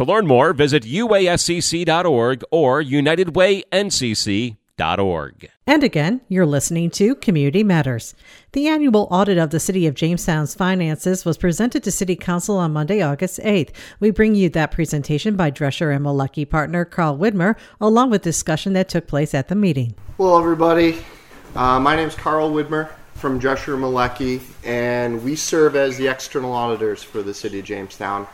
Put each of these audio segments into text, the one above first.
To learn more, visit uascc.org or unitedwayncc.org. And again, you're listening to Community Matters. The annual audit of the City of Jamestown's finances was presented to City Council on Monday, August 8th. We bring you that presentation by Drescher and Malecki partner Carl Widmer, along with discussion that took place at the meeting. Hello, everybody. Uh, my name is Carl Widmer from Drescher Malecki, and we serve as the external auditors for the City of Jamestown.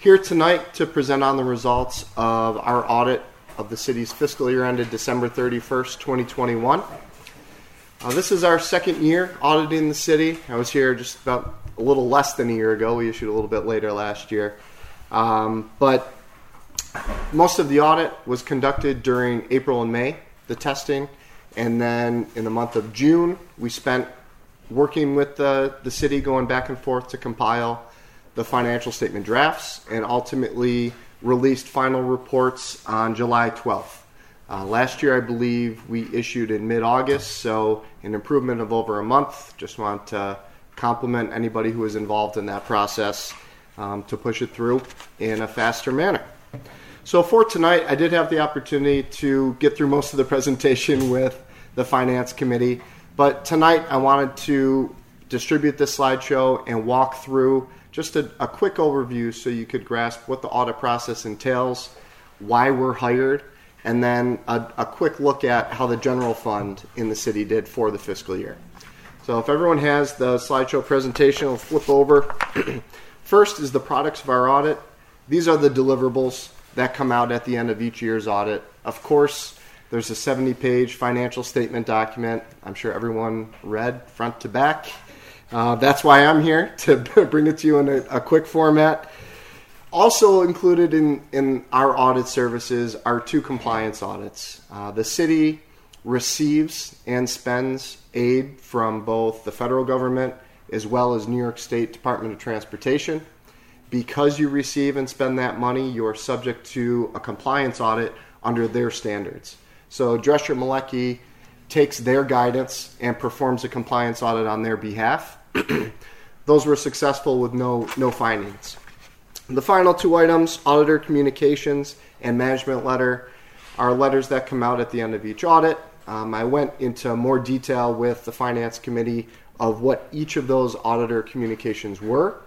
Here tonight to present on the results of our audit of the city's fiscal year ended December 31st, 2021. Uh, this is our second year auditing the city. I was here just about a little less than a year ago. We issued a little bit later last year. Um, but most of the audit was conducted during April and May, the testing. And then in the month of June, we spent working with the, the city, going back and forth to compile the financial statement drafts and ultimately released final reports on July 12th. Uh, last year, I believe we issued in mid August, so an improvement of over a month. Just want to compliment anybody who was involved in that process um, to push it through in a faster manner. So, for tonight, I did have the opportunity to get through most of the presentation with the Finance Committee, but tonight I wanted to distribute this slideshow and walk through just a, a quick overview so you could grasp what the audit process entails, why we're hired, and then a, a, quick look at how the general fund in the city did for the fiscal year. So, if everyone has the slideshow presentation, we'll flip over. First is the products of our audit. These are the deliverables that come out at the end of each year's audit. Of course, there's a 70 page financial statement document. I'm sure everyone read front to back. Uh, that's why I'm here to bring it to you in a, a quick format. Also included in, in our audit services are two compliance audits. Uh, the city receives and spends aid from both the federal government as well as New York State Department of Transportation. Because you receive and spend that money, you are subject to a compliance audit under their standards. So Drescher Malecki takes their guidance and performs a compliance audit on their behalf Those were successful with no, no findings. The final two items, auditor communications and management letter, are letters that come out at the end of each audit. Um, I went into more detail with the finance committee of what each of those auditor communications were.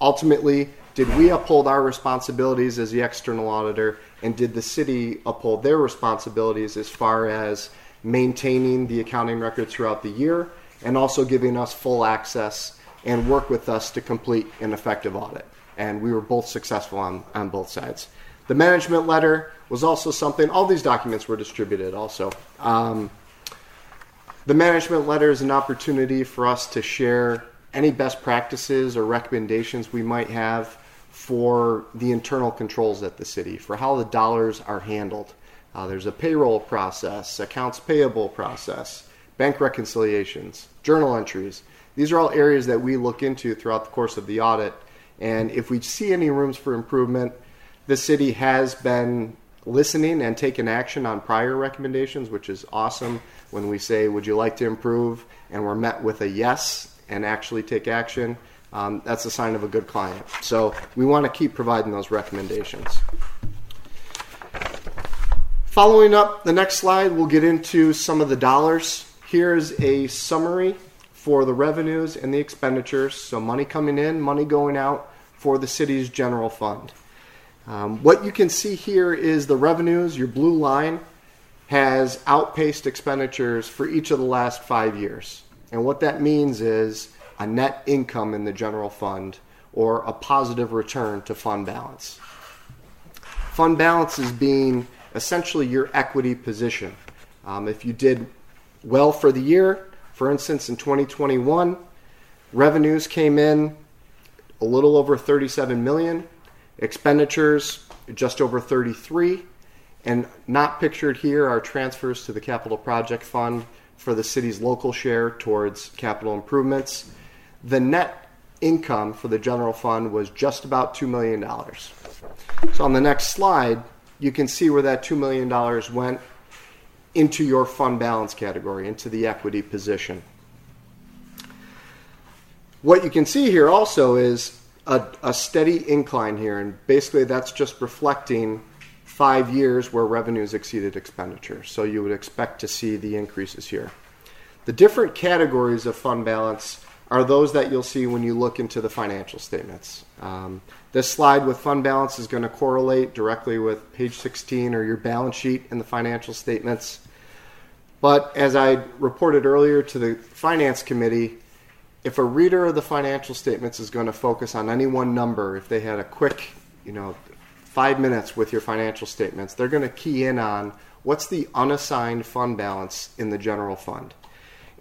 Ultimately, did we uphold our responsibilities as the external auditor, and did the city uphold their responsibilities as far as maintaining the accounting records throughout the year and also giving us full access and work with us to complete an effective audit. And we were both successful on, on both sides. The management letter was also something, all these documents were distributed also. Um, the management letter is an opportunity for us to share any best practices or recommendations we might have for the internal controls at the city, for how the dollars are handled. Uh, there's a payroll process, accounts payable process, bank reconciliations, journal entries. These are all areas that we look into throughout the course of the audit. And if we see any rooms for improvement, the city has been listening and taken action on prior recommendations, which is awesome. When we say, Would you like to improve? and we're met with a yes and actually take action, um, that's a sign of a good client. So we want to keep providing those recommendations. Following up, the next slide, we'll get into some of the dollars Here's a summary for the revenues and the expenditures. So, money coming in, money going out for the city's general fund. Um, what you can see here is the revenues, your blue line, has outpaced expenditures for each of the last five years. And what that means is a net income in the general fund or a positive return to fund balance. Fund balance is being essentially your equity position. Um, if you did well for the year, for instance, in 2021, revenues came in a little over 37 million, expenditures just over 33, and not pictured here are transfers to the capital project fund for the city's local share towards capital improvements. The net income for the general fund was just about $2 million. So on the next slide, you can see where that $2 million went into your fund balance category, into the equity position. What you can see here also is a, a steady incline here, and basically that's just reflecting five years where revenues exceeded expenditures. So you would expect to see the increases here. The different categories of fund balance are those that you'll see when you look into the financial statements. Um, this slide with fund balance is going to correlate directly with page 16 or your balance sheet in the financial statements. But as I reported earlier to the finance committee, if a reader of the financial statements is going to focus on any one number, if they had a quick, you know, five minutes with your financial statements, they're going to key in on what's the unassigned fund balance in the general fund.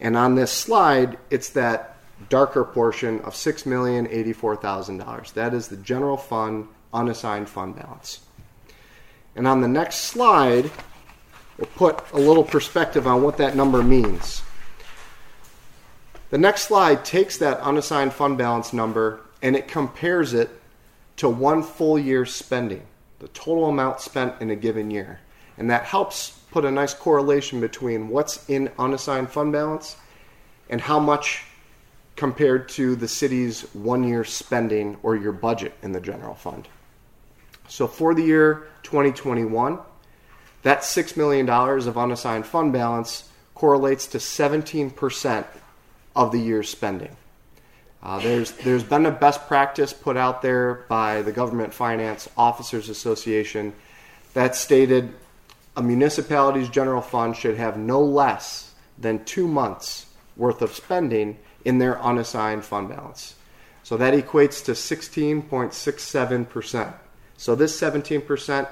And on this slide, it's that darker portion of $6,084,000. That is the general fund unassigned fund balance. And on the next slide, we'll put a little perspective on what that number means. The next slide takes that unassigned fund balance number and it compares it to one full year's spending, the total amount spent in a given year. And that helps put a nice correlation between what's in unassigned fund balance and how much compared to the city's one year spending or your budget in the general fund. So for the year 2021, that $6 million of unassigned fund balance correlates to 17% of the year's spending. Uh, there's, there's been a best practice put out there by the Government Finance Officers Association that stated a municipality's general fund should have no less than two months worth of spending in their unassigned fund balance. So that equates to 16.67%. So this 17%,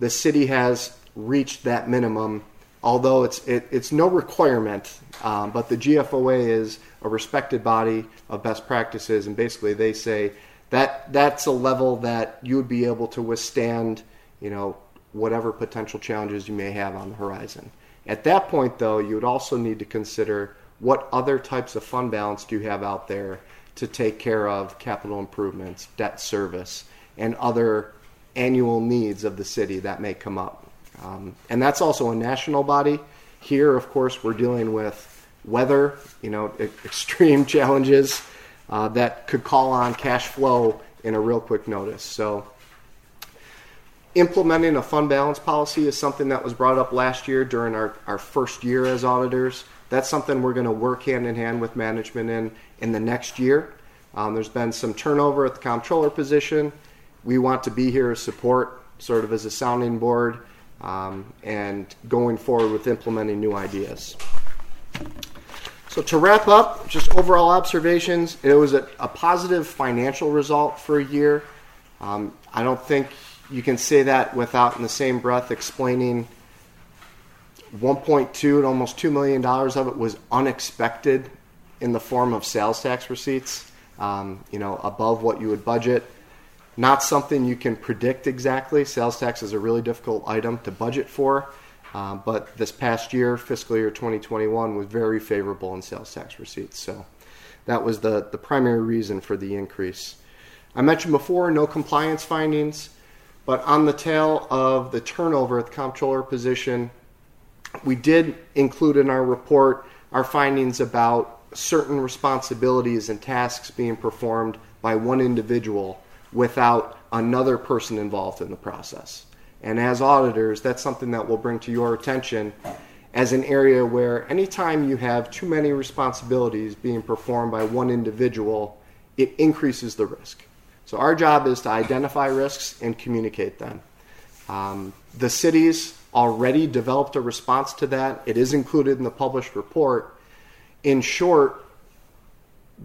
the city has reached that minimum, although it's, it, it's no requirement, um, but the GFOA is a respected body of best practices, and basically they say that that's a level that you would be able to withstand, you know, whatever potential challenges you may have on the horizon. At that point, though, you would also need to consider what other types of fund balance do you have out there to take care of capital improvements, debt service, and other annual needs of the city that may come up. Um, and that's also a national body. Here, of course, we're dealing with weather, you know, extreme challenges uh, that could call on cash flow in a real quick notice. So, implementing a fund balance policy is something that was brought up last year during our, our first year as auditors that's something we're going to work hand in hand with management in in the next year. Um, there's been some turnover at the comptroller position. We want to be here as support, sort of as a sounding board, um, and going forward with implementing new ideas. So to wrap up, just overall observations, it was a, a positive financial result for a year. Um, I don't think you can say that without, in the same breath, explaining 1.2 to almost $2 million of it was unexpected in the form of sales tax receipts, um, you know, above what you would budget. Not something you can predict exactly. Sales tax is a really difficult item to budget for. Uh, but this past year, fiscal year 2021, was very favorable in sales tax receipts. So that was the, the primary reason for the increase. I mentioned before no compliance findings, but on the tail of the turnover at the comptroller position, we did include in our report our findings about certain responsibilities and tasks being performed by one individual without another person involved in the process. And as auditors, that's something that we'll bring to your attention as an area where anytime you have too many responsibilities being performed by one individual, it increases the risk. So our job is to identify risks and communicate them. Um, the cities already developed a response to that. It is included in the published report. In short,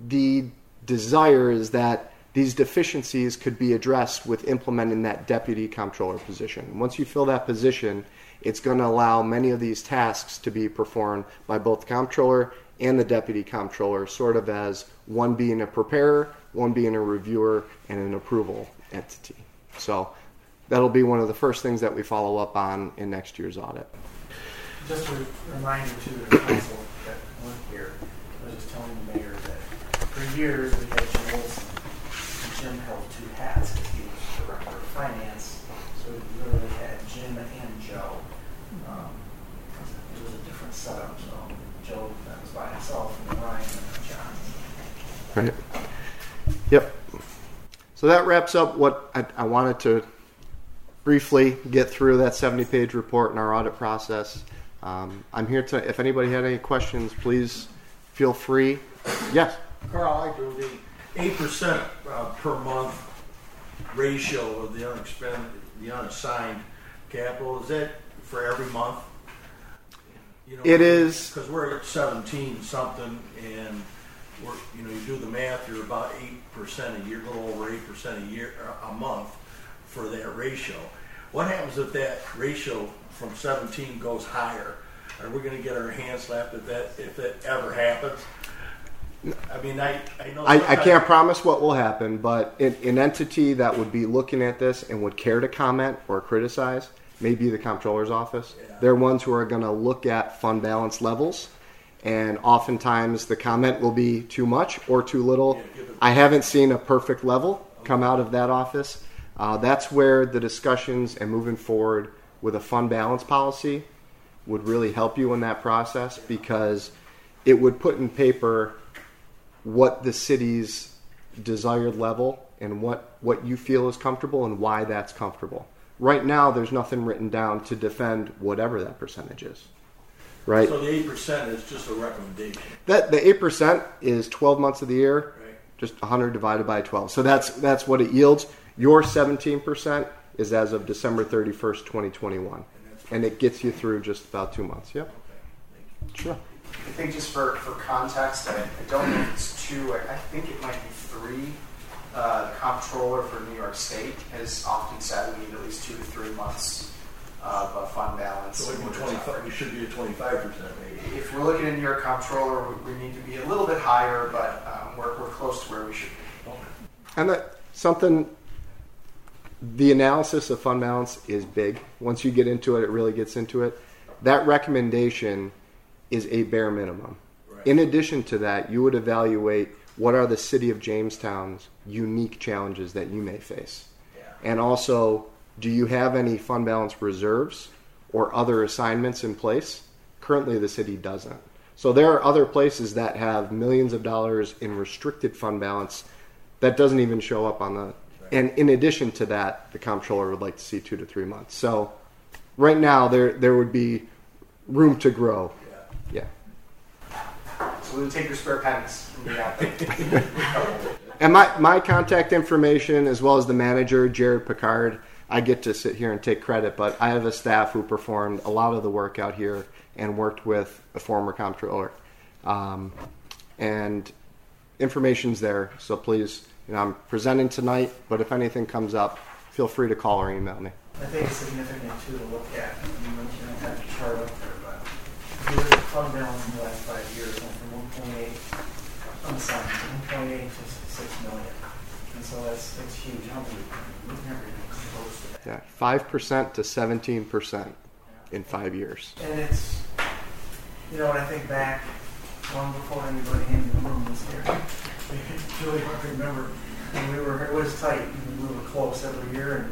the desire is that these deficiencies could be addressed with implementing that deputy comptroller position. Once you fill that position, it's going to allow many of these tasks to be performed by both the comptroller and the deputy comptroller, sort of as one being a preparer, one being a reviewer, and an approval entity. So that'll be one of the first things that we follow up on in next year's audit. Just a reminder to the council that weren't here, I was just telling the mayor that for years we had Jim Wilson. And Jim held two hats because he was director of finance. So we literally had Jim and Joe. Um, it was a different setup. So Joe that was by himself, and Ryan and John. Right. Yep. So that wraps up what I, I wanted to briefly get through that 70 page report in our audit process. Um, I'm here to, if anybody had any questions, please feel free. Yes. Carl, I do the eight percent uh, per month ratio of the unexpended, the unassigned capital. Is that for every month? You know, It is. because we're at seventeen something, and we're you know you do the math, you're about eight percent a year, a little over eight percent a year a month for that ratio. What happens if that ratio from seventeen goes higher? Are we going to get our hands slapped if that if that ever happens? I mean, I I know I, I can't promise what will happen, but an, an entity that would be looking at this and would care to comment or criticize may be the comptroller's office. Yeah. They're ones who are going to look at fund balance levels, and oftentimes the comment will be too much or too little. Yeah, I haven't seen a perfect level come out of that office. Uh, that's where the discussions and moving forward with a fund balance policy would really help you in that process because it would put in paper what the city's desired level and what, what you feel is comfortable and why that's comfortable. Right now, there's nothing written down to defend whatever that percentage is. Right? So the eight percent is just a recommendation, That the eight percent is twelve months of the year, right? just hundred divided by twelve. So that's that's what it yields. Your seventeen percent is as of December thirty first, twenty twenty one, And it gets you through just about two months. Yep. okay. Thank you. Sure. I think just for, for context, I, I don't know if it's two, I, I think it might be three. Uh, the comptroller for New York State has often said we need at least two to three months of uh, fund balance. So in we order to twenty-five, we should be at twenty-five percent maybe. If we're looking at New York comptroller, we, we need to be a little bit higher, but um, we're, we're close to where we should be. And that something, the analysis of fund balance is big. Once you get into it, it really gets into it. That recommendation is a bare minimum. Right. In addition to that, you would evaluate what are the city of Jamestown's unique challenges that you may face. Yeah. And also, do you have any fund balance reserves or other assignments in place? Currently, the city doesn't. So there are other places that have millions of dollars in restricted fund balance that doesn't even show up on the. And in addition to that, the comptroller would like to see two to three months. So right now, there there would be room to grow. Yeah. Yeah. So we'll take your spare pennies and be out there. And my, my contact information, as well as the manager, Jared Picard, I get to sit here and take credit, but I have a staff who performed a lot of the work out here and worked with a former comptroller. Um, and information's there, so please, you know, I'm presenting tonight, but if anything comes up, feel free to call or email me. I think it's significant too to look at. I mean, you don't have the chart up there, but if you look at fund balance in the last five years, went from one point eight, unassigned, one point eight to six million. And so that's, that's huge. I don't we've never even close to that. Yeah, 5% to 17% in five years. And it's, you know, when I think back, long before anybody in the room was here, it's really hard to remember. And we were, it was tight, we were close every year,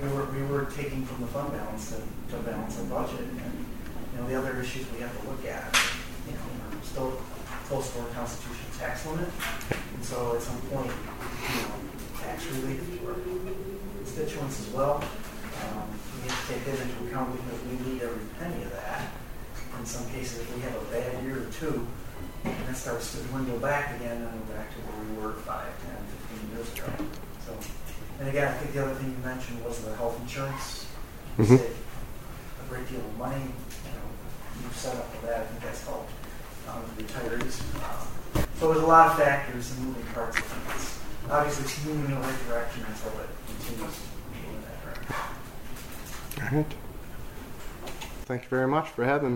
and we were, we were taking from the fund balance to, to balance our budget. And, you know, the other issues we have to look at, you know, we're still close to our constitutional tax limit. And so at some point, you know, tax relief our constituents as well. Um, we need to take that into account because we need every penny of that. In some cases, if we have a bad year or two, and that starts to dwindle back again, then we're back to where we were five, ten, fifteen years ago. So, and again, I think the other thing you mentioned was the health insurance. Mhm. save a great deal of money. You know, you set up for that. I think that's helped um, the retirees. Um, so there's a lot of factors and moving parts. It's obviously it's moving in the right direction until it continues to move in that direction. All right. Thank you very much for having me.